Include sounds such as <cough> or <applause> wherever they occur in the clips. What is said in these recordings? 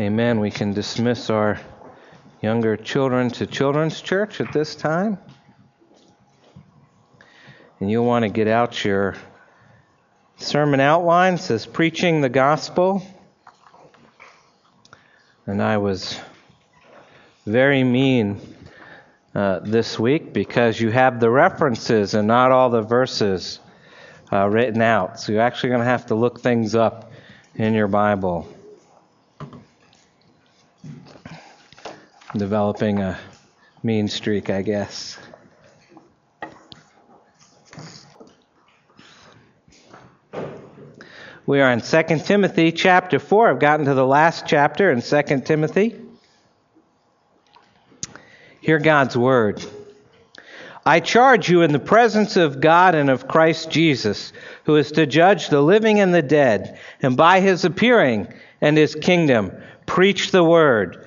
Amen. We can dismiss our younger children to Children's Church at this time. And you'll want to get out your sermon outline. It says Preaching the Gospel. And I was very mean uh, this week because you have the references and not all the verses uh, written out. So you're actually going to have to look things up in your Bible. Developing a mean streak, I guess. We are in 2 Timothy chapter 4. I've gotten to the last chapter in 2 Timothy. Hear God's word. I charge you in the presence of God and of Christ Jesus, who is to judge the living and the dead, and by his appearing and his kingdom, preach the word.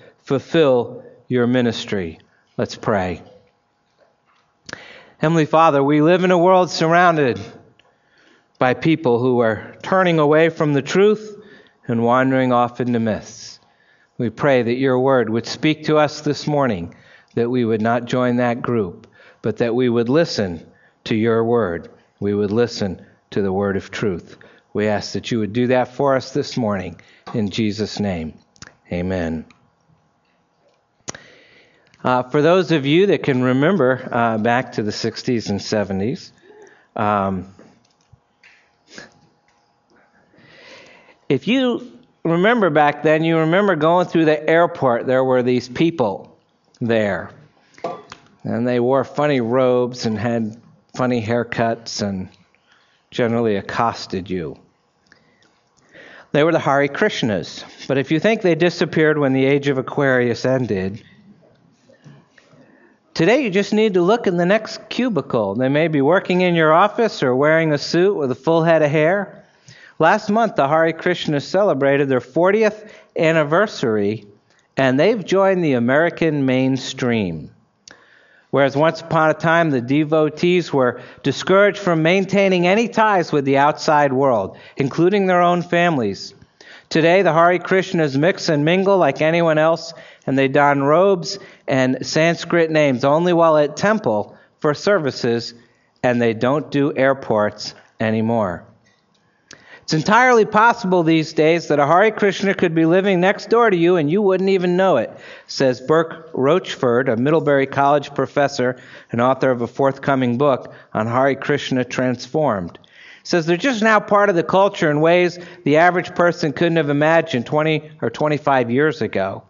fulfill your ministry. Let's pray. Heavenly Father, we live in a world surrounded by people who are turning away from the truth and wandering off into myths. We pray that your word would speak to us this morning, that we would not join that group, but that we would listen to your word. We would listen to the word of truth. We ask that you would do that for us this morning. In Jesus' name, amen. Uh, for those of you that can remember uh, back to the 60s and 70s, um, if you remember back then, you remember going through the airport, there were these people there. And they wore funny robes and had funny haircuts and generally accosted you. They were the Hare Krishnas. But if you think they disappeared when the age of Aquarius ended, today you just need to look in the next cubicle. They may be working in your office or wearing a suit with a full head of hair. Last month, the Hare Krishnas celebrated their 40th anniversary, and they've joined the American mainstream. Whereas once upon a time, the devotees were discouraged from maintaining any ties with the outside world, including their own families. Today, the Hare Krishnas mix and mingle like anyone else, and they don robes and Sanskrit names only while at temple for services, and they don't do airports anymore. It's entirely possible these days that a Hare Krishna could be living next door to you and you wouldn't even know it, says Burke Rochford, a Middlebury College professor and author of a forthcoming book on Hare Krishna Transformed. Says they're just now part of the culture in ways the average person couldn't have imagined 20 or 25 years ago.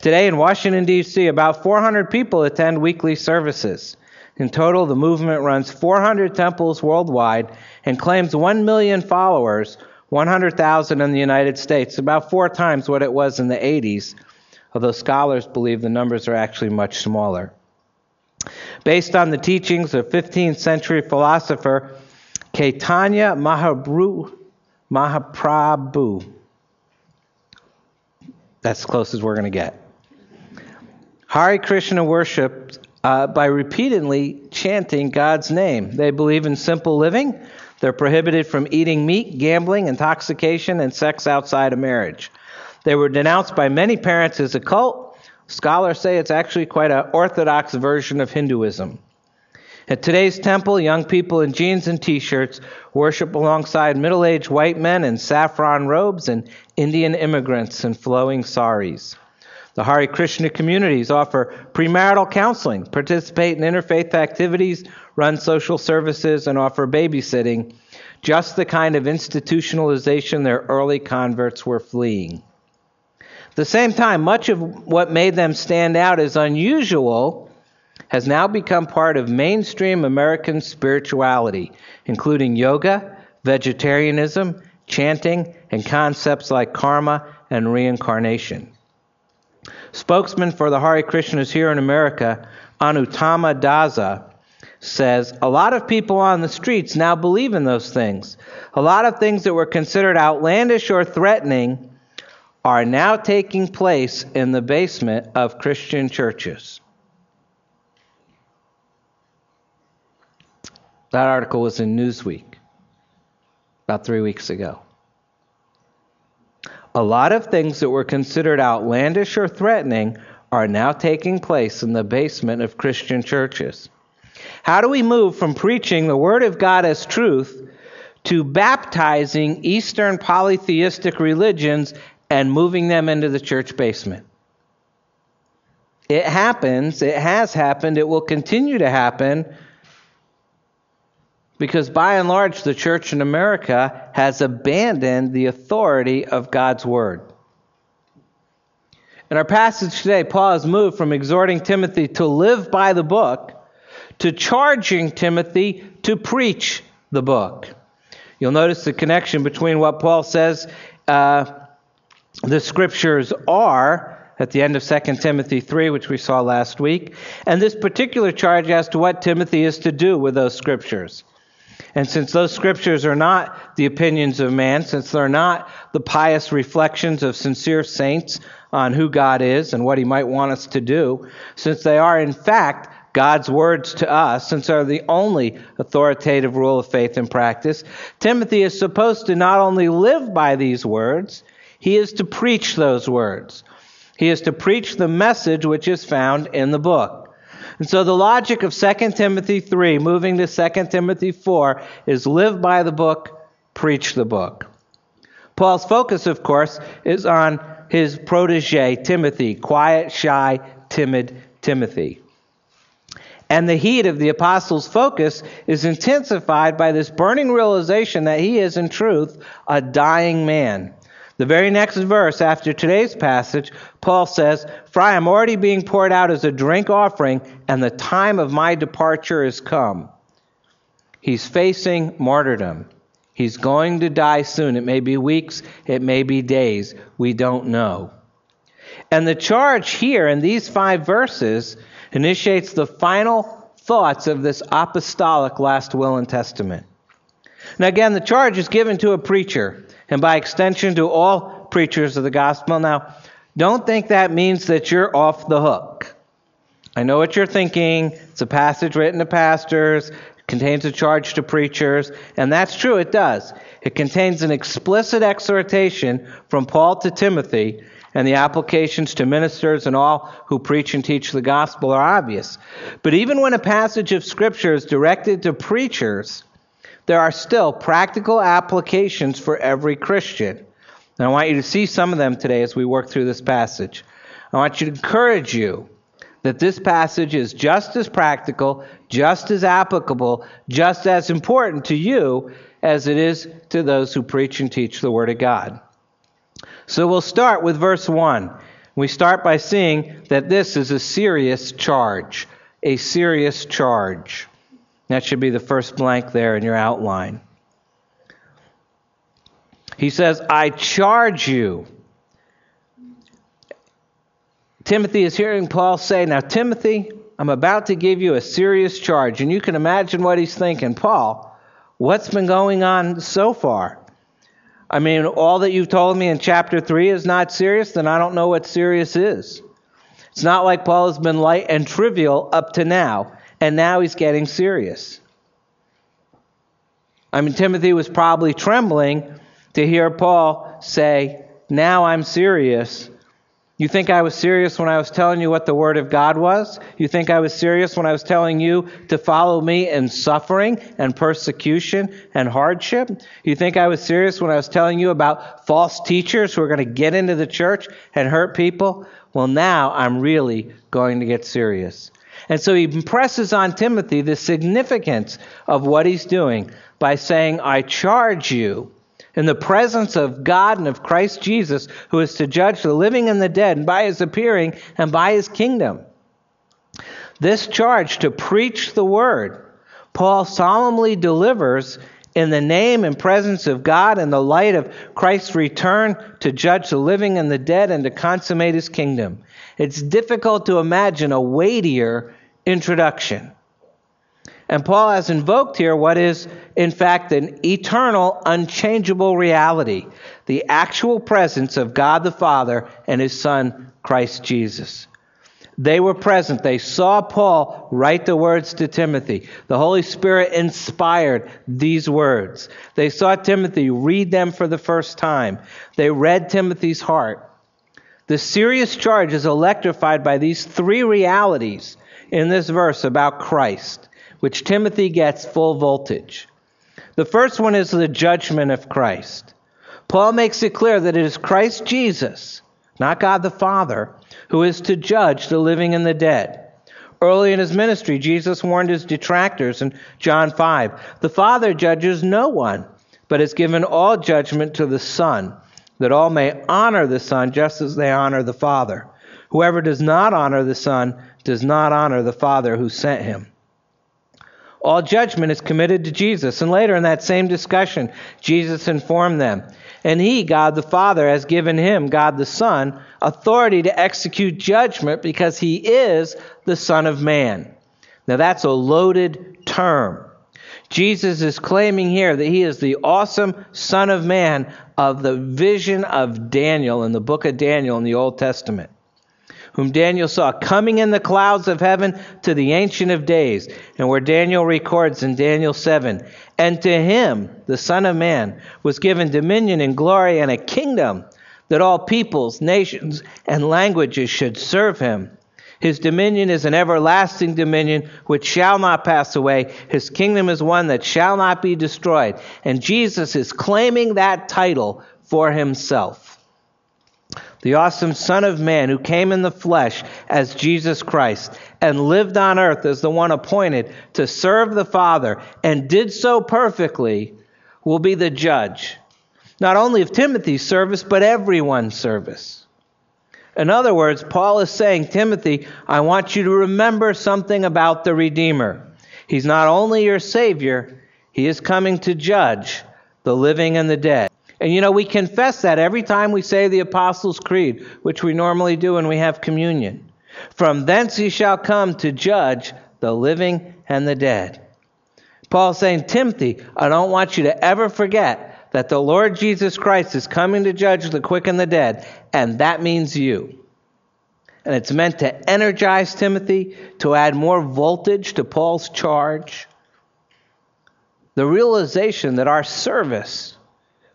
Today in Washington, D.C., about 400 people attend weekly services. In total, the movement runs 400 temples worldwide and claims 1 million followers, 100,000 in the United States, about four times what it was in the 80s, although scholars believe the numbers are actually much smaller. Based on the teachings of 15th century philosopher Caitanya Mahabru, Mahaprabhu. That's as close as we're going to get. Hare Krishna worship uh, by repeatedly chanting God's name. They believe in simple living. They're prohibited from eating meat, gambling, intoxication, and sex outside of marriage. They were denounced by many parents as a cult. Scholars say it's actually quite an orthodox version of Hinduism. At today's temple, young people in jeans and t shirts worship alongside middle aged white men in saffron robes and Indian immigrants in flowing saris. The Hare Krishna communities offer premarital counseling, participate in interfaith activities, run social services, and offer babysitting, just the kind of institutionalization their early converts were fleeing. At the same time, much of what made them stand out as unusual has now become part of mainstream American spirituality, including yoga, vegetarianism, chanting, and concepts like karma and reincarnation. Spokesman for the Hare Krishnas here in America, Anuttama Dasa, says a lot of people on the streets now believe in those things. A lot of things that were considered outlandish or threatening are now taking place in the basement of Christian churches. That article was in Newsweek about three weeks ago. A lot of things that were considered outlandish or threatening are now taking place in the basement of Christian churches. How do we move from preaching the Word of God as truth to baptizing Eastern polytheistic religions and moving them into the church basement? It happens, it has happened, it will continue to happen because by and large, the church in America has abandoned the authority of God's word. In our passage today, Paul has moved from exhorting Timothy to live by the book to charging Timothy to preach the book. You'll notice the connection between what Paul says uh, the scriptures are at the end of 2 Timothy 3, which we saw last week, and this particular charge as to what Timothy is to do with those scriptures. And since those scriptures are not the opinions of man, since they're not the pious reflections of sincere saints on who God is and what he might want us to do, since they are in fact God's words to us, since they're the only authoritative rule of faith and practice, Timothy is supposed to not only live by these words, he is to preach those words. He is to preach the message which is found in the book. And so the logic of 2 Timothy 3, moving to 2 Timothy 4, is live by the book, preach the book. Paul's focus, of course, is on his protege, Timothy, quiet, shy, timid Timothy. And the heat of the apostle's focus is intensified by this burning realization that he is, in truth, a dying man. The very next verse after today's passage, Paul says, For I am already being poured out as a drink offering, and the time of my departure is come. He's facing martyrdom. He's going to die soon. It may be weeks, it may be days. We don't know. And the charge here in these five verses initiates the final thoughts of this apostolic last will and testament. Now, again, the charge is given to a preacher and by extension to all preachers of the gospel. Now, don't think that means that you're off the hook. I know what you're thinking. It's a passage written to pastors, contains a charge to preachers, and that's true, it does. It contains an explicit exhortation from Paul to Timothy, and the applications to ministers and all who preach and teach the gospel are obvious. But even when a passage of Scripture is directed to preachers, there are still practical applications for every Christian. And I want you to see some of them today as we work through this passage. I want you to encourage you that this passage is just as practical, just as applicable, just as important to you as it is to those who preach and teach the Word of God. So we'll start with verse 1. We start by seeing that this is a serious charge. A serious charge. That should be the first blank there in your outline. He says, I charge you. Timothy is hearing Paul say, Now, Timothy, I'm about to give you a serious charge. And you can imagine what he's thinking. Paul, what's been going on so far? I mean, all that you've told me in chapter 3 is not serious, then I don't know what serious is. It's not like Paul has been light and trivial up to now and now he's getting serious. I mean, Timothy was probably trembling to hear Paul say, Now I'm serious. You think I was serious when I was telling you what the Word of God was? You think I was serious when I was telling you to follow me in suffering and persecution and hardship? You think I was serious when I was telling you about false teachers who are going to get into the church and hurt people? Well, now I'm really going to get serious. And so he impresses on Timothy the significance of what he's doing by saying, I charge you in the presence of God and of Christ Jesus, who is to judge the living and the dead, and by his appearing and by his kingdom. This charge to preach the word, Paul solemnly delivers in the name and presence of God in the light of Christ's return to judge the living and the dead and to consummate his kingdom. It's difficult to imagine a weightier introduction. And Paul has invoked here what is, in fact, an eternal, unchangeable reality the actual presence of God the Father and his Son, Christ Jesus. They were present. They saw Paul write the words to Timothy. The Holy Spirit inspired these words. They saw Timothy read them for the first time. They read Timothy's heart. The serious charge is electrified by these three realities in this verse about Christ, which Timothy gets full voltage. The first one is the judgment of Christ. Paul makes it clear that it is Christ Jesus, not God the Father, who is to judge the living and the dead. Early in his ministry, Jesus warned his detractors in John 5 The Father judges no one, but has given all judgment to the Son, that all may honor the Son just as they honor the Father. Whoever does not honor the Son does not honor the Father who sent him. All judgment is committed to Jesus. And later in that same discussion, Jesus informed them and he, God the Father, has given him, God the Son, authority to execute judgment because he is the Son of Man. Now that's a loaded term. Jesus is claiming here that he is the awesome Son of Man of the vision of Daniel in the book of Daniel in the Old Testament whom Daniel saw coming in the clouds of heaven to the Ancient of Days, and where Daniel records in Daniel 7 And to him, the Son of Man, was given dominion and glory and a kingdom that all peoples, nations, and languages should serve him. His dominion is an everlasting dominion which shall not pass away. His kingdom is one that shall not be destroyed. And Jesus is claiming that title for himself the awesome Son of Man who came in the flesh as Jesus Christ and lived on earth as the one appointed to serve the Father and did so perfectly, will be the judge, not only of Timothy's service, but everyone's service. In other words, Paul is saying, Timothy, I want you to remember something about the Redeemer. He's not only your Savior, He is coming to judge the living and the dead. And you know, we confess that every time we say the Apostles' Creed, which we normally do when we have communion. From thence he shall come to judge the living and the dead. Paul's saying, Timothy, I don't want you to ever forget that the Lord Jesus Christ is coming to judge the quick and the dead, and that means you. And it's meant to energize Timothy, to add more voltage to Paul's charge. The realization that our service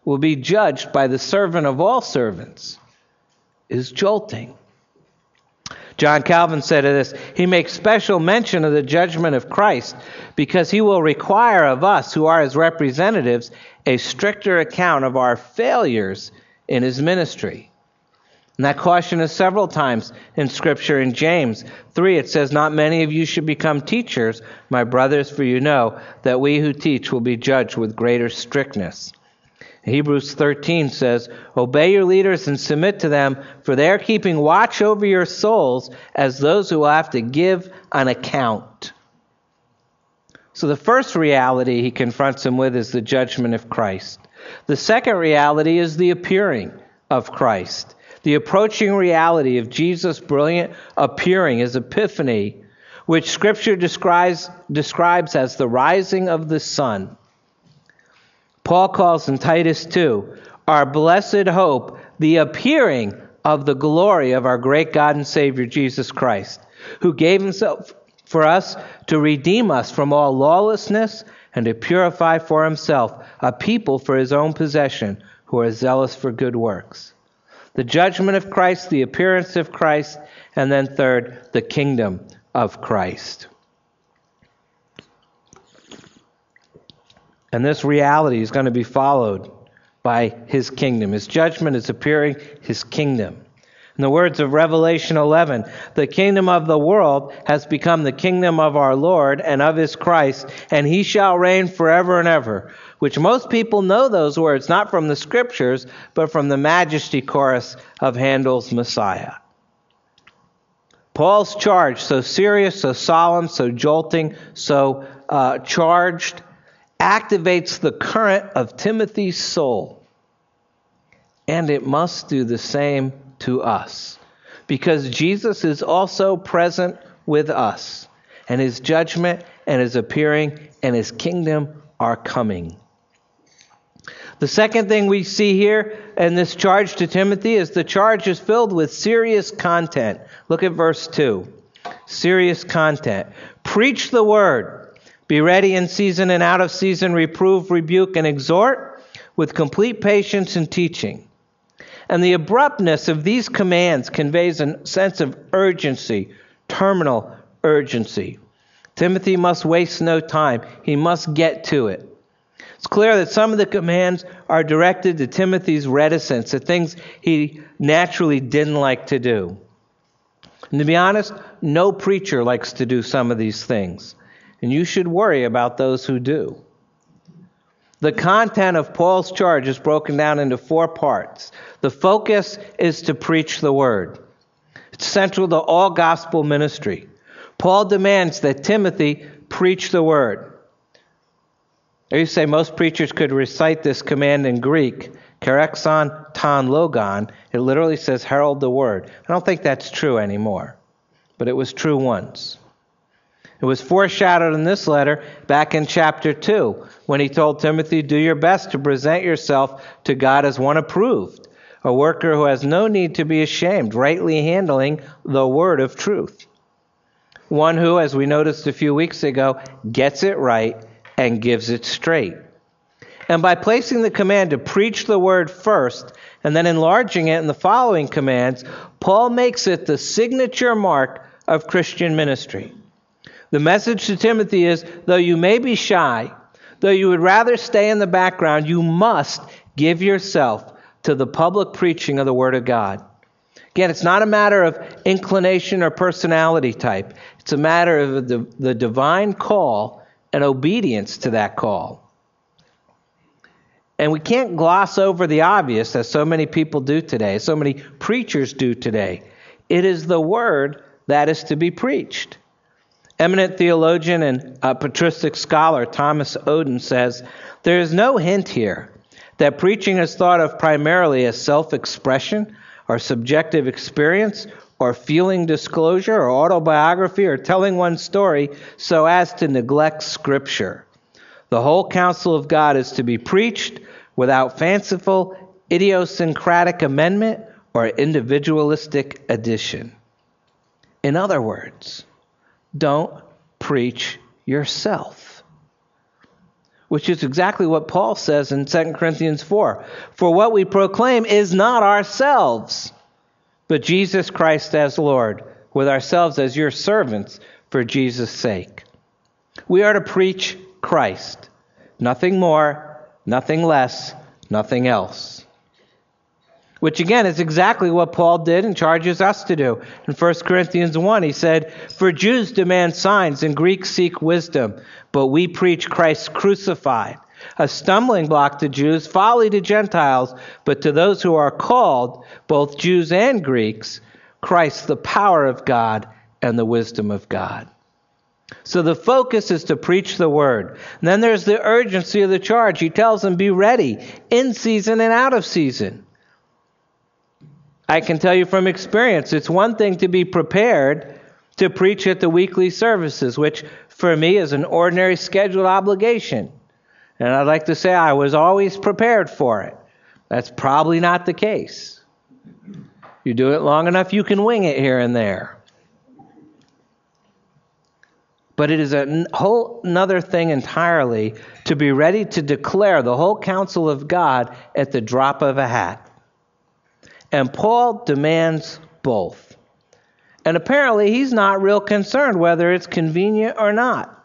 will be judged by the servant of all servants is jolting. John Calvin said of this, he makes special mention of the judgment of Christ because he will require of us, who are his representatives, a stricter account of our failures in his ministry. And that caution is several times in Scripture. In James 3, it says, Not many of you should become teachers, my brothers, for you know that we who teach will be judged with greater strictness. Hebrews 13 says, Obey your leaders and submit to them, for they are keeping watch over your souls as those who will have to give an account. So the first reality he confronts him with is the judgment of Christ. The second reality is the appearing of Christ. The approaching reality of Jesus' brilliant appearing, his epiphany, which Scripture describes, describes as the rising of the sun. Paul calls in Titus 2 our blessed hope, the appearing of the glory of our great God and Savior Jesus Christ, who gave himself for us to redeem us from all lawlessness and to purify for himself a people for his own possession who are zealous for good works. The judgment of Christ, the appearance of Christ, and then third, the kingdom of Christ. And this reality is going to be followed by his kingdom. His judgment is appearing, his kingdom. In the words of Revelation 11, the kingdom of the world has become the kingdom of our Lord and of his Christ, and he shall reign forever and ever. Which most people know those words, not from the scriptures, but from the majesty chorus of Handel's Messiah. Paul's charge, so serious, so solemn, so jolting, so uh, charged, activates the current of Timothy's soul. And it must do the same to us because Jesus is also present with us, and his judgment and his appearing and his kingdom are coming. The second thing we see here in this charge to Timothy is the charge is filled with serious content. Look at verse 2. Serious content. Preach the word. Be ready in season and out of season, reprove, rebuke, and exhort with complete patience and teaching. And the abruptness of these commands conveys a sense of urgency, terminal urgency. Timothy must waste no time, he must get to it. It's clear that some of the commands are directed to Timothy's reticence, the things he naturally didn't like to do. And to be honest, no preacher likes to do some of these things. And you should worry about those who do. The content of Paul's charge is broken down into four parts. The focus is to preach the word, it's central to all gospel ministry. Paul demands that Timothy preach the word. To say most preachers could recite this command in Greek, kerexon ton logon. It literally says herald the word. I don't think that's true anymore, but it was true once. It was foreshadowed in this letter back in chapter 2 when he told Timothy, Do your best to present yourself to God as one approved, a worker who has no need to be ashamed, rightly handling the word of truth. One who, as we noticed a few weeks ago, gets it right and gives it straight. And by placing the command to preach the word first and then enlarging it in the following commands, Paul makes it the signature mark of Christian ministry. The message to Timothy is though you may be shy, though you would rather stay in the background, you must give yourself to the public preaching of the Word of God. Again, it's not a matter of inclination or personality type, it's a matter of the, the divine call and obedience to that call. And we can't gloss over the obvious, as so many people do today, so many preachers do today. It is the word that is to be preached. Eminent theologian and uh, patristic scholar Thomas Oden says there is no hint here that preaching is thought of primarily as self expression or subjective experience or feeling disclosure or autobiography or telling one's story so as to neglect Scripture. The whole counsel of God is to be preached without fanciful, idiosyncratic amendment or individualistic addition. In other words, don't preach yourself. Which is exactly what Paul says in 2 Corinthians 4. For what we proclaim is not ourselves but Jesus Christ as Lord, with ourselves as your servants for Jesus' sake. We are to preach Christ, nothing more, nothing less, nothing else. Which again is exactly what Paul did and charges us to do. In 1 Corinthians 1, he said, For Jews demand signs and Greeks seek wisdom, but we preach Christ crucified a stumbling block to Jews, folly to Gentiles, but to those who are called, both Jews and Greeks, Christ, the power of God and the wisdom of God. So the focus is to preach the word. And then there's the urgency of the charge. He tells them, be ready in season and out of season. I can tell you from experience, it's one thing to be prepared to preach at the weekly services, which for me is an ordinary scheduled obligation. And I'd like to say I was always prepared for it. That's probably not the case. You do it long enough, you can wing it here and there. But it is a whole another thing entirely to be ready to declare the whole counsel of God at the drop of a hat. And Paul demands both. And apparently, he's not real concerned whether it's convenient or not.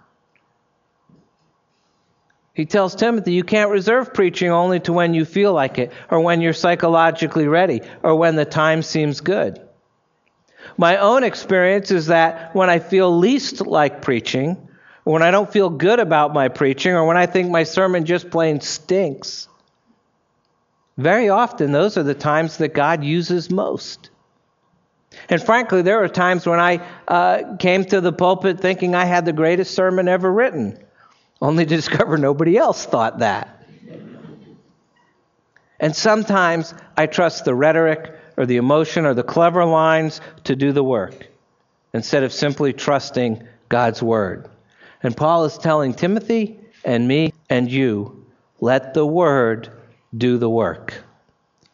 He tells Timothy, you can't reserve preaching only to when you feel like it, or when you're psychologically ready, or when the time seems good. My own experience is that when I feel least like preaching, when I don't feel good about my preaching, or when I think my sermon just plain stinks, very often those are the times that God uses most. And frankly, there were times when I uh, came to the pulpit thinking I had the greatest sermon ever written only to <laughs> discover nobody else thought that. And sometimes I trust the rhetoric or the emotion or the clever lines to do the work instead of simply trusting God's word. And Paul is telling Timothy and me and you let the word do the work.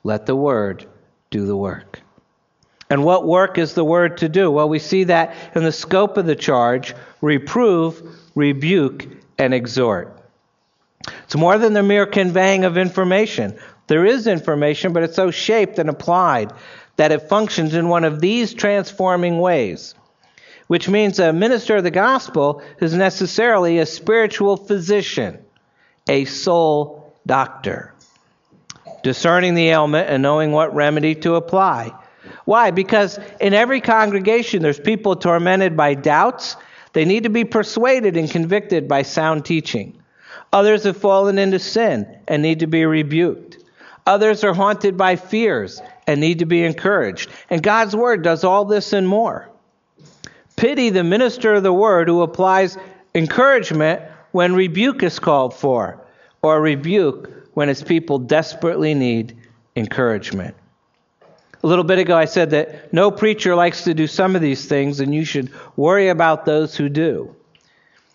Let the word do the work. And what work is the word to do? Well, we see that in the scope of the charge reprove, rebuke, and exhort. It's more than the mere conveying of information. There is information, but it's so shaped and applied that it functions in one of these transforming ways, which means a minister of the gospel is necessarily a spiritual physician, a soul doctor, discerning the ailment and knowing what remedy to apply. Why? Because in every congregation, there's people tormented by doubts. They need to be persuaded and convicted by sound teaching. Others have fallen into sin and need to be rebuked. Others are haunted by fears and need to be encouraged. And God's Word does all this and more. Pity the minister of the Word who applies encouragement when rebuke is called for, or rebuke when his people desperately need encouragement. A little bit ago, I said that no preacher likes to do some of these things, and you should worry about those who do.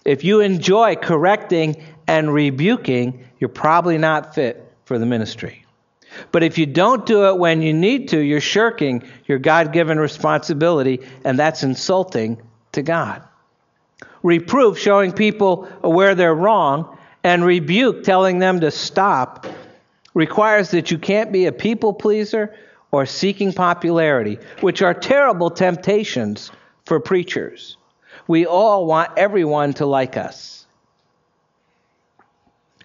If you enjoy correcting and rebuking, you're probably not fit for the ministry. But if you don't do it when you need to, you're shirking your God given responsibility, and that's insulting to God. Reproof, showing people where they're wrong, and rebuke, telling them to stop, requires that you can't be a people pleaser or seeking popularity, which are terrible temptations for preachers. We all want everyone to like us.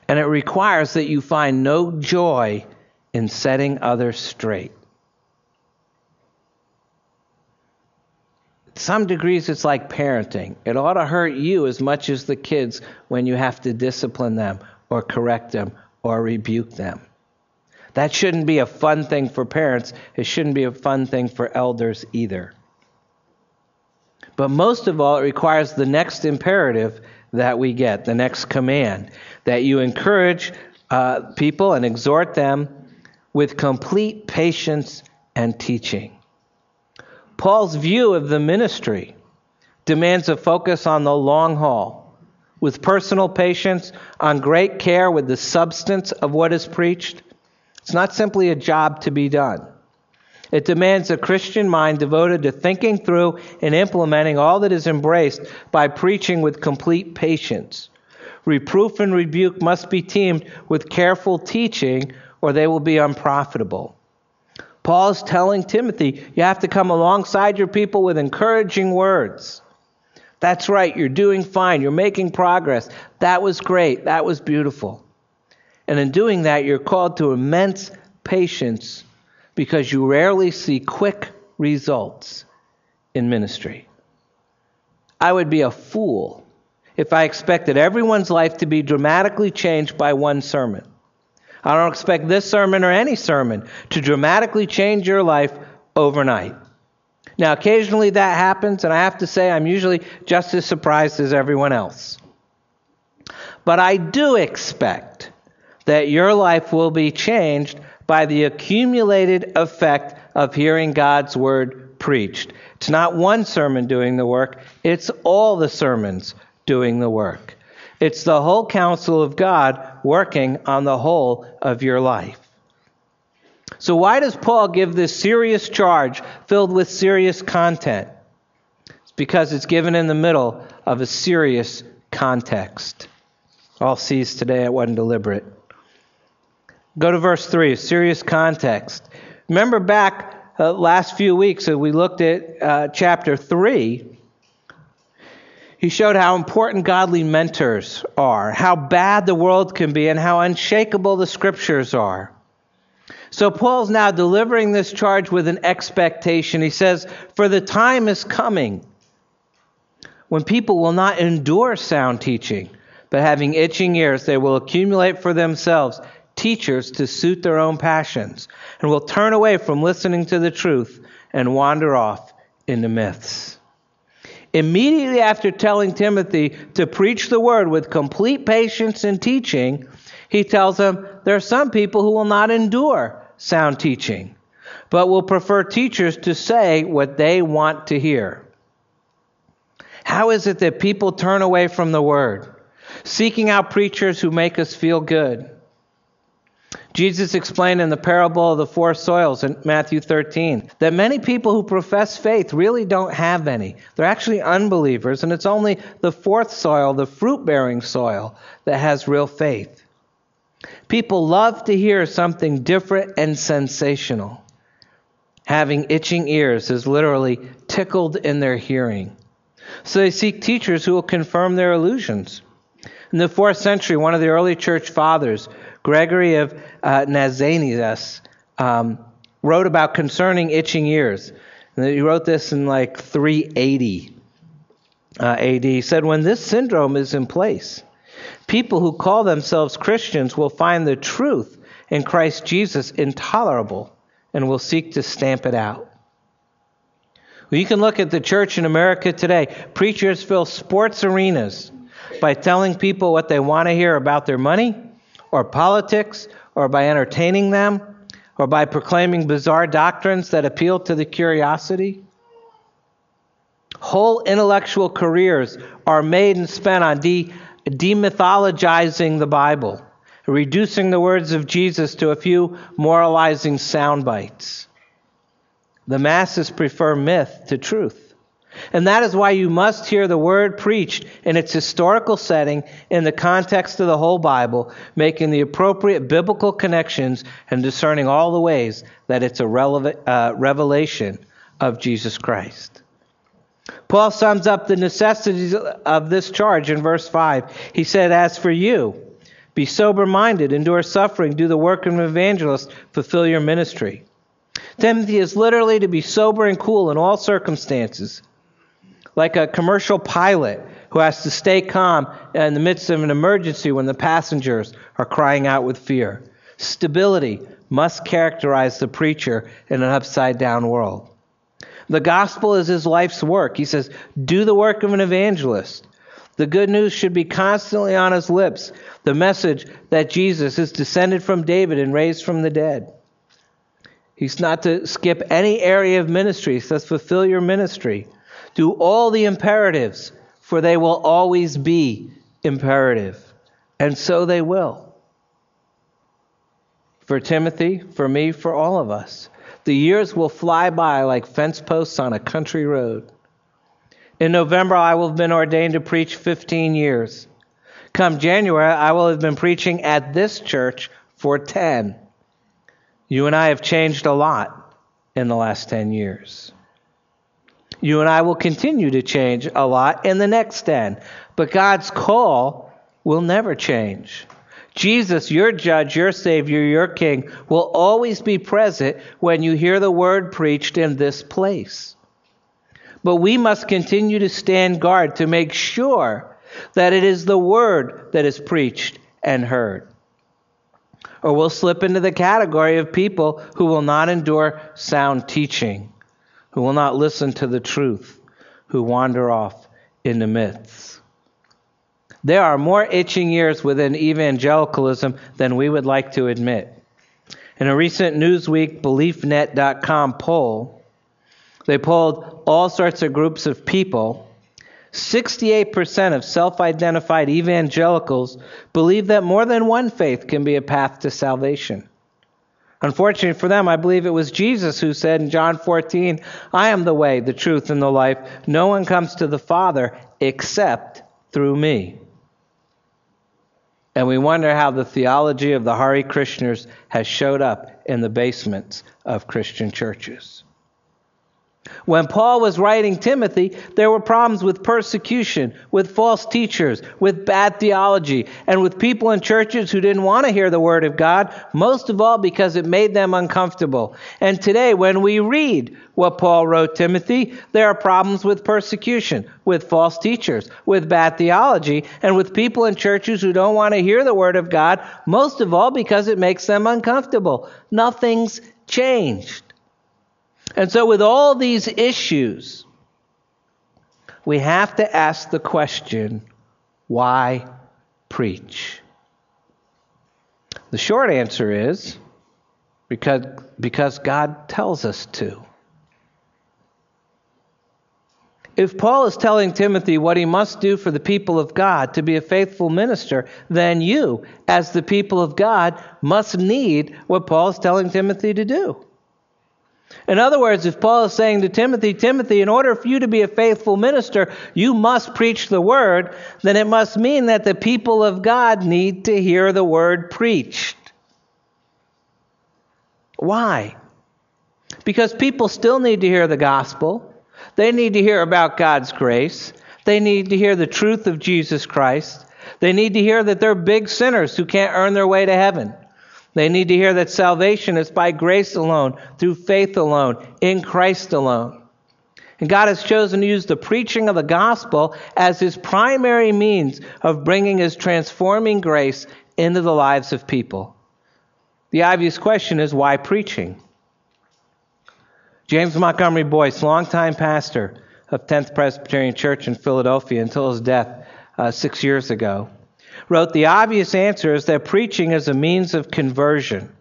And it requires that you find no joy in setting others straight. Some degrees, it's like parenting. It ought to hurt you as much as the kids when you have to discipline them or correct them or rebuke them. That shouldn't be a fun thing for parents. It shouldn't be a fun thing for elders either. But most of all, it requires the next imperative that we get, the next command, that you encourage uh, people and exhort them with complete patience and teaching. Paul's view of the ministry demands a focus on the long haul, with personal patience, on great care with the substance of what is preached, it's not simply a job to be done. It demands a Christian mind devoted to thinking through and implementing all that is embraced by preaching with complete patience. Reproof and rebuke must be teamed with careful teaching, or they will be unprofitable. Paul is telling Timothy, you have to come alongside your people with encouraging words. That's right, you're doing fine, you're making progress. That was great, that was beautiful. And in doing that, you're called to immense patience because you rarely see quick results in ministry. I would be a fool if I expected everyone's life to be dramatically changed by one sermon. I don't expect this sermon or any sermon to dramatically change your life overnight. Now, occasionally that happens, and I have to say I'm usually just as surprised as everyone else. But I do expect that your life will be changed by the accumulated effect of hearing God's word preached. It's not one sermon doing the work, it's all the sermons doing the work. It's the whole counsel of God working on the whole of your life. So, why does Paul give this serious charge filled with serious content? It's because it's given in the middle of a serious context. All C's today, it wasn't deliberate. Go to verse 3, serious context. Remember back uh, last few weeks as we looked at uh, chapter 3, he showed how important godly mentors are, how bad the world can be, and how unshakable the scriptures are. So Paul's now delivering this charge with an expectation. He says, For the time is coming when people will not endure sound teaching, but having itching ears, they will accumulate for themselves teachers to suit their own passions and will turn away from listening to the truth and wander off into myths. Immediately after telling Timothy to preach the word with complete patience and teaching, he tells him there are some people who will not endure sound teaching, but will prefer teachers to say what they want to hear. How is it that people turn away from the word, seeking out preachers who make us feel good? Jesus explained in the parable of the four soils in Matthew 13 that many people who profess faith really don't have any. They're actually unbelievers, and it's only the fourth soil, the fruit bearing soil, that has real faith. People love to hear something different and sensational. Having itching ears is literally tickled in their hearing. So they seek teachers who will confirm their illusions. In the fourth century, one of the early church fathers Gregory of uh, Nazianzus um, wrote about concerning itching ears. And he wrote this in like 380 uh, AD. He said, When this syndrome is in place, people who call themselves Christians will find the truth in Christ Jesus intolerable and will seek to stamp it out. Well, you can look at the church in America today. Preachers fill sports arenas by telling people what they want to hear about their money or politics or by entertaining them or by proclaiming bizarre doctrines that appeal to the curiosity. Whole intellectual careers are made and spent on de- demythologizing the Bible, reducing the words of Jesus to a few moralizing sound bites. The masses prefer myth to truth. And that is why you must hear the word preached in its historical setting in the context of the whole Bible, making the appropriate biblical connections and discerning all the ways that it's a uh, revelation of Jesus Christ. Paul sums up the necessities of this charge in verse 5. He said, As for you, be sober minded, endure suffering, do the work of an evangelist, fulfill your ministry. Timothy is literally to be sober and cool in all circumstances like a commercial pilot who has to stay calm in the midst of an emergency when the passengers are crying out with fear. Stability must characterize the preacher in an upside down world. The gospel is his life's work. He says, Do the work of an evangelist. The good news should be constantly on his lips the message that Jesus is descended from David and raised from the dead. He's not to skip any area of ministry. He says, Fulfill your ministry. Do all the imperatives, for they will always be imperative. And so they will. For Timothy, for me, for all of us. The years will fly by like fence posts on a country road. In November, I will have been ordained to preach 15 years. Come January, I will have been preaching at this church for 10. You and I have changed a lot in the last 10 years. You and I will continue to change a lot in the next 10. But God's call will never change. Jesus, your judge, your Savior, your King, will always be present when you hear the word preached in this place. But we must continue to stand guard to make sure that it is the word that is preached and heard. Or we'll slip into the category of people who will not endure sound teaching who will not listen to the truth, who wander off in the myths. There are more itching ears within evangelicalism than we would like to admit. In a recent Newsweek BeliefNet.com poll, they polled all sorts of groups of people. 68% of self identified evangelicals believe that more than one faith can be a path to salvation. Unfortunately for them, I believe it was Jesus who said in John 14, I am the way, the truth, and the life. No one comes to the Father except through me. And we wonder how the theology of the Hare Krishnas has showed up in the basements of Christian churches. When Paul was writing Timothy, there were problems with persecution, with false teachers, with bad theology, and with people in churches who didn't want to hear the Word of God, most of all because it made them uncomfortable. And today, when we read what Paul wrote Timothy, there are problems with persecution, with false teachers, with bad theology, and with people in churches who don't want to hear the Word of God, most of all because it makes them uncomfortable. Nothing's changed. And so, with all these issues, we have to ask the question why preach? The short answer is because, because God tells us to. If Paul is telling Timothy what he must do for the people of God to be a faithful minister, then you, as the people of God, must need what Paul is telling Timothy to do. In other words, if Paul is saying to Timothy, Timothy, in order for you to be a faithful minister, you must preach the word, then it must mean that the people of God need to hear the word preached. Why? Because people still need to hear the gospel. They need to hear about God's grace. They need to hear the truth of Jesus Christ. They need to hear that they're big sinners who can't earn their way to heaven. They need to hear that salvation is by grace alone, through faith alone, in Christ alone. And God has chosen to use the preaching of the gospel as his primary means of bringing his transforming grace into the lives of people. The obvious question is why preaching? James Montgomery Boice, longtime pastor of 10th Presbyterian Church in Philadelphia until his death uh, six years ago, wrote The obvious answer is that preaching is a means of conversion.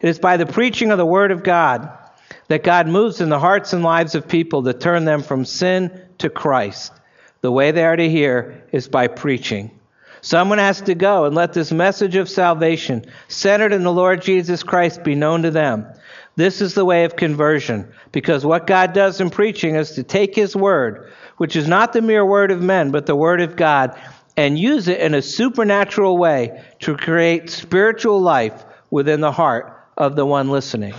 It is by the preaching of the Word of God that God moves in the hearts and lives of people to turn them from sin to Christ. The way they are to hear is by preaching. Someone has to go and let this message of salvation, centered in the Lord Jesus Christ, be known to them. This is the way of conversion, because what God does in preaching is to take His word, which is not the mere word of men, but the word of God, and use it in a supernatural way to create spiritual life within the heart of the one listening.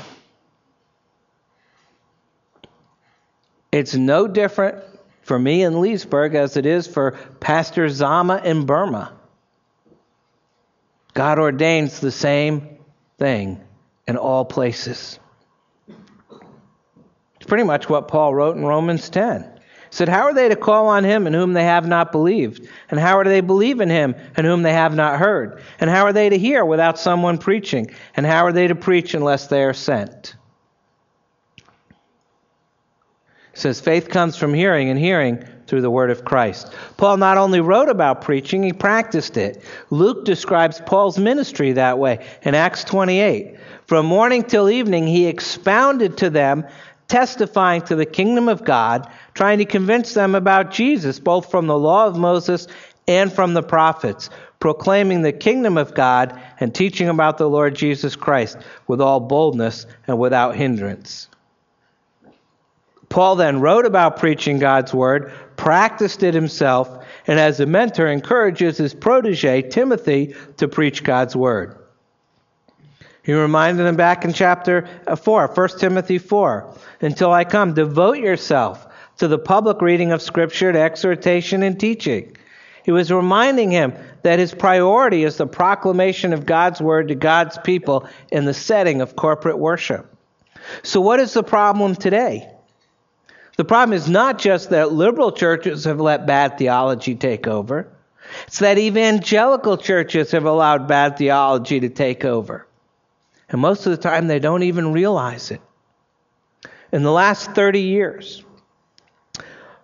It's no different for me in Leesburg as it is for Pastor Zama in Burma. God ordains the same thing in all places. It's pretty much what Paul wrote in Romans 10 said, How are they to call on him in whom they have not believed? And how are they to believe in him in whom they have not heard? And how are they to hear without someone preaching? And how are they to preach unless they are sent? Says, Faith comes from hearing, and hearing through the word of Christ. Paul not only wrote about preaching, he practiced it. Luke describes Paul's ministry that way in Acts 28. From morning till evening, he expounded to them testifying to the kingdom of God, trying to convince them about Jesus, both from the law of Moses and from the prophets, proclaiming the kingdom of God and teaching about the Lord Jesus Christ with all boldness and without hindrance. Paul then wrote about preaching God's word, practiced it himself, and as a mentor encourages his protege, Timothy, to preach God's word. He reminded them back in chapter uh, 4, 1 Timothy 4, until I come, devote yourself to the public reading of Scripture, to exhortation and teaching. He was reminding him that his priority is the proclamation of God's word to God's people in the setting of corporate worship. So, what is the problem today? The problem is not just that liberal churches have let bad theology take over, it's that evangelical churches have allowed bad theology to take over. And most of the time, they don't even realize it. In the last 30 years,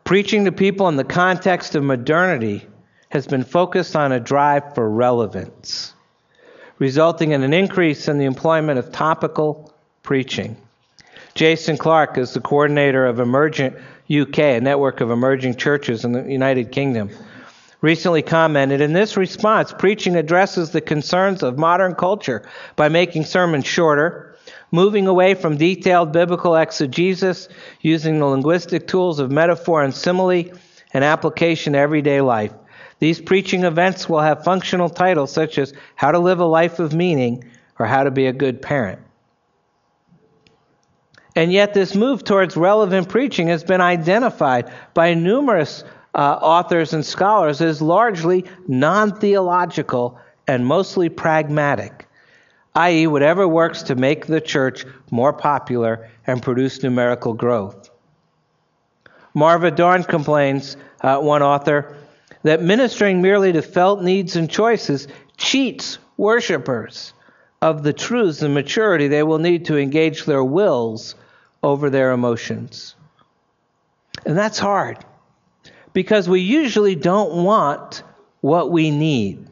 preaching to people in the context of modernity has been focused on a drive for relevance, resulting in an increase in the employment of topical preaching. Jason Clark is the coordinator of Emergent UK, a network of emerging churches in the United Kingdom recently commented In this response, preaching addresses the concerns of modern culture by making sermons shorter, moving away from detailed biblical exegesis, using the linguistic tools of metaphor and simile, and application to everyday life. These preaching events will have functional titles such as How to Live a Life of Meaning or How to Be a Good Parent. And yet, this move towards relevant preaching has been identified by numerous uh, authors and scholars is largely non theological and mostly pragmatic, i.e., whatever works to make the church more popular and produce numerical growth. Marva Dawn complains, uh, one author, that ministering merely to felt needs and choices cheats worshippers of the truths and maturity they will need to engage their wills over their emotions. And that's hard because we usually don't want what we need.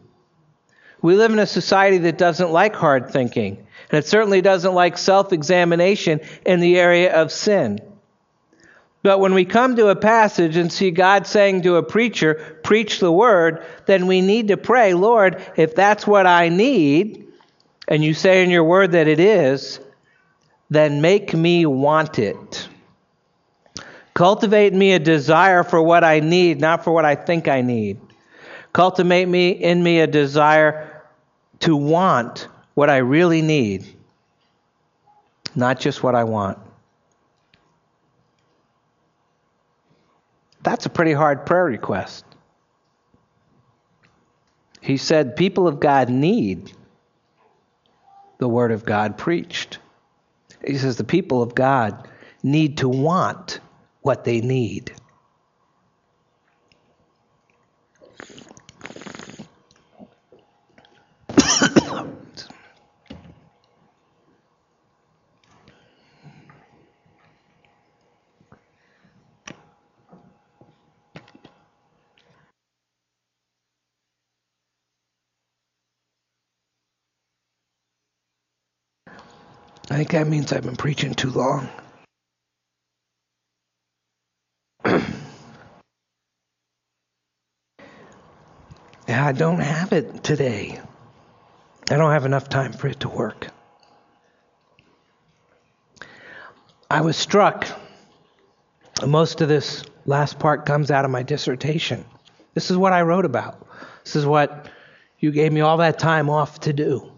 We live in a society that doesn't like hard thinking, and it certainly doesn't like self examination in the area of sin. But when we come to a passage and see God saying to a preacher, preach the word, then we need to pray, Lord, if that's what I need, and you say in your word that it is, then make me want it. Cultivate me a desire for what I need, not for what I think I need. Cultivate me in me a desire to want what I really need, not just what I want. That's a pretty hard prayer request. He said, People of God need the Word of God preached. He says, The people of God need to want what they need. I think that means I've been preaching too long. I don't have it today. I don't have enough time for it to work. I was struck. Most of this last part comes out of my dissertation. This is what I wrote about. This is what you gave me all that time off to do.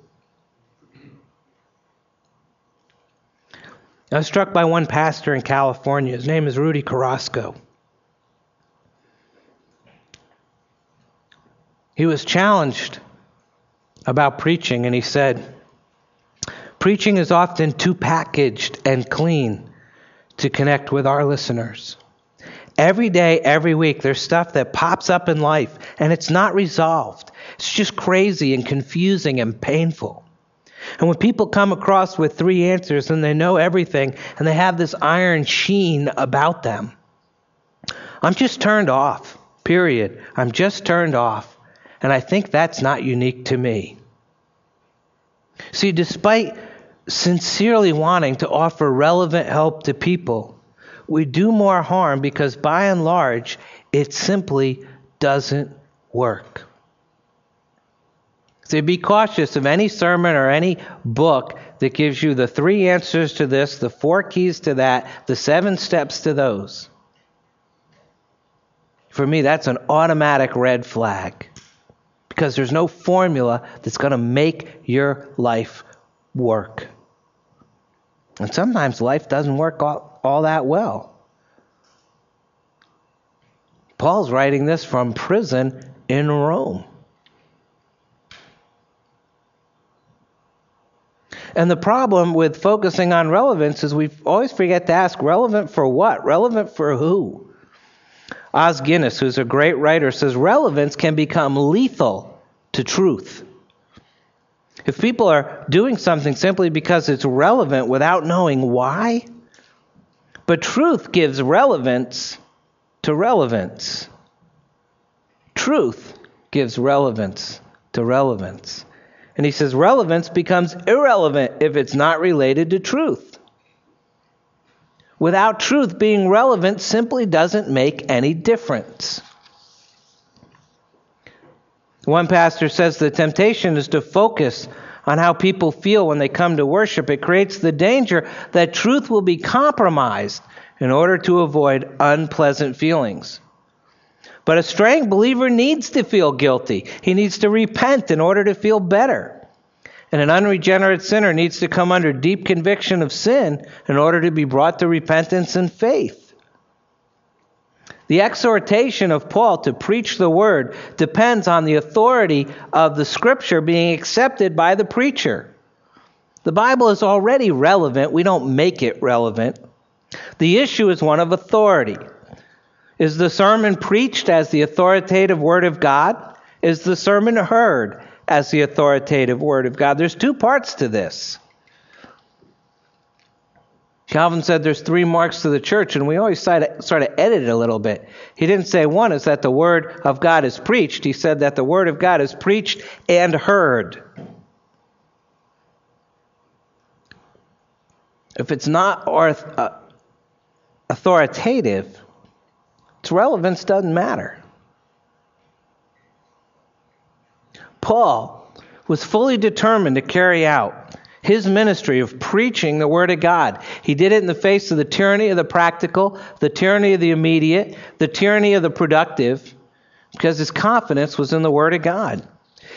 I was struck by one pastor in California. His name is Rudy Carrasco. He was challenged about preaching, and he said, Preaching is often too packaged and clean to connect with our listeners. Every day, every week, there's stuff that pops up in life, and it's not resolved. It's just crazy and confusing and painful. And when people come across with three answers and they know everything and they have this iron sheen about them, I'm just turned off, period. I'm just turned off. And I think that's not unique to me. See, despite sincerely wanting to offer relevant help to people, we do more harm because by and large, it simply doesn't work. So be cautious of any sermon or any book that gives you the three answers to this, the four keys to that, the seven steps to those. For me, that's an automatic red flag because there's no formula that's going to make your life work. And sometimes life doesn't work all, all that well. Paul's writing this from prison in Rome. And the problem with focusing on relevance is we always forget to ask relevant for what? Relevant for who? Os Guinness, who's a great writer, says relevance can become lethal to truth. If people are doing something simply because it's relevant without knowing why, but truth gives relevance to relevance. Truth gives relevance to relevance. And he says relevance becomes irrelevant if it's not related to truth. Without truth being relevant simply doesn't make any difference. One pastor says the temptation is to focus on how people feel when they come to worship. It creates the danger that truth will be compromised in order to avoid unpleasant feelings. But a straying believer needs to feel guilty. He needs to repent in order to feel better. And an unregenerate sinner needs to come under deep conviction of sin in order to be brought to repentance and faith. The exhortation of Paul to preach the word depends on the authority of the scripture being accepted by the preacher. The Bible is already relevant, we don't make it relevant. The issue is one of authority. Is the sermon preached as the authoritative Word of God? Is the sermon heard as the authoritative Word of God? There's two parts to this. Calvin said there's three marks to the church, and we always sort of, edit it a little bit. He didn't say one is that the word of God is preached. He said that the word of God is preached and heard. If it's not uh, authoritative, its relevance doesn't matter. Paul was fully determined to carry out his ministry of preaching the Word of God. He did it in the face of the tyranny of the practical, the tyranny of the immediate, the tyranny of the productive, because his confidence was in the Word of God.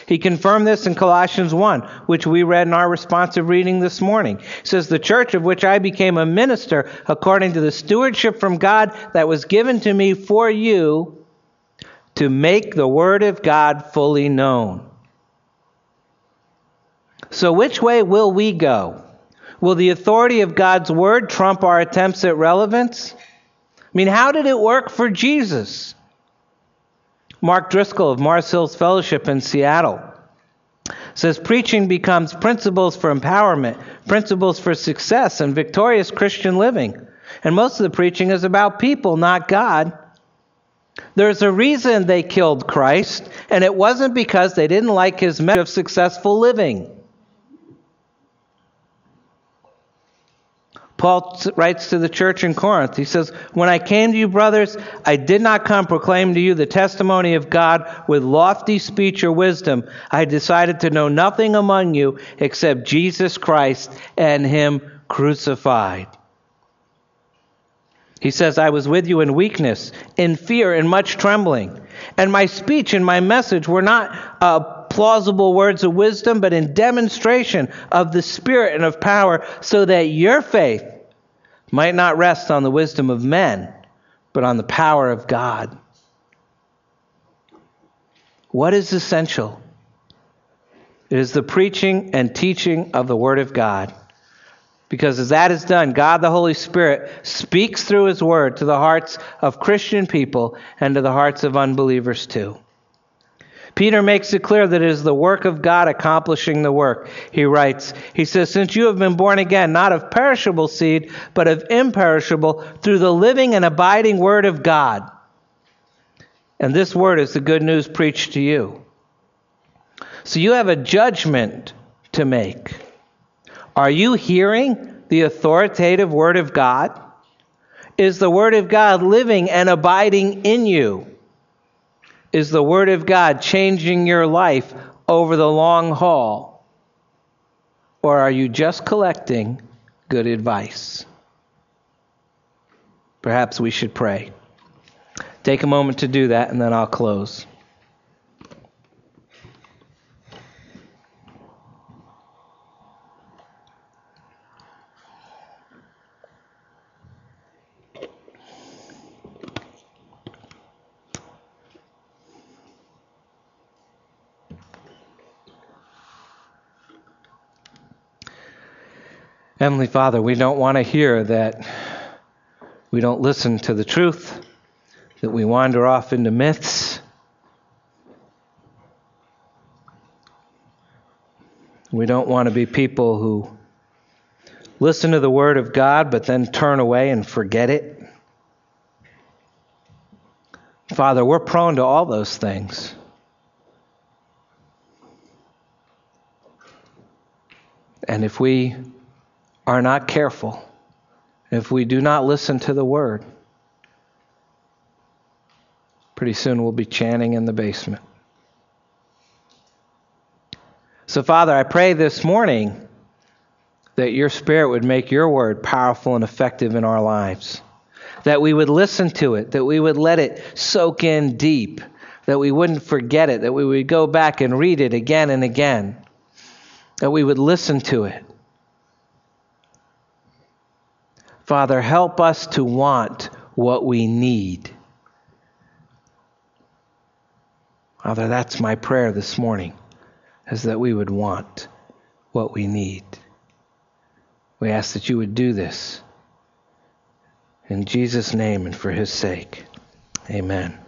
He confirmed this in Colossians 1, which we read in our responsive reading this morning. He says, The church of which I became a minister according to the stewardship from God that was given to me for you to make the Word of God fully known. So, which way will we go? Will the authority of God's word trump our attempts at relevance? I mean, how did it work for Jesus? Mark Driscoll of Mars Hills Fellowship in Seattle says preaching becomes principles for empowerment, principles for success and victorious Christian living. And most of the preaching is about people, not God. There's a reason they killed Christ, and it wasn't because they didn't like his method of successful living. Paul writes to the church in Corinth. He says, When I came to you, brothers, I did not come proclaim to you the testimony of God with lofty speech or wisdom. I decided to know nothing among you except Jesus Christ and Him crucified. He says, I was with you in weakness, in fear, in much trembling. And my speech and my message were not uh, plausible words of wisdom, but in demonstration of the Spirit and of power, so that your faith might not rest on the wisdom of men, but on the power of God. What is essential? It is the preaching and teaching of the Word of God. Because as that is done, God the Holy Spirit speaks through His Word to the hearts of Christian people and to the hearts of unbelievers too. Peter makes it clear that it is the work of God accomplishing the work. He writes, he says, Since you have been born again, not of perishable seed, but of imperishable, through the living and abiding Word of God. And this Word is the good news preached to you. So you have a judgment to make. Are you hearing the authoritative Word of God? Is the Word of God living and abiding in you? Is the Word of God changing your life over the long haul? Or are you just collecting good advice? Perhaps we should pray. Take a moment to do that, and then I'll close. Heavenly Father, we don't want to hear that we don't listen to the truth, that we wander off into myths. We don't want to be people who listen to the Word of God but then turn away and forget it. Father, we're prone to all those things. And if we are not careful, if we do not listen to the word, pretty soon we'll be chanting in the basement. So, Father, I pray this morning that your Spirit would make your word powerful and effective in our lives. That we would listen to it, that we would let it soak in deep, that we wouldn't forget it, that we would go back and read it again and again, that we would listen to it. Father, help us to want what we need. Father, that's my prayer this morning, is that we would want what we need. We ask that you would do this. In Jesus' name and for his sake. Amen.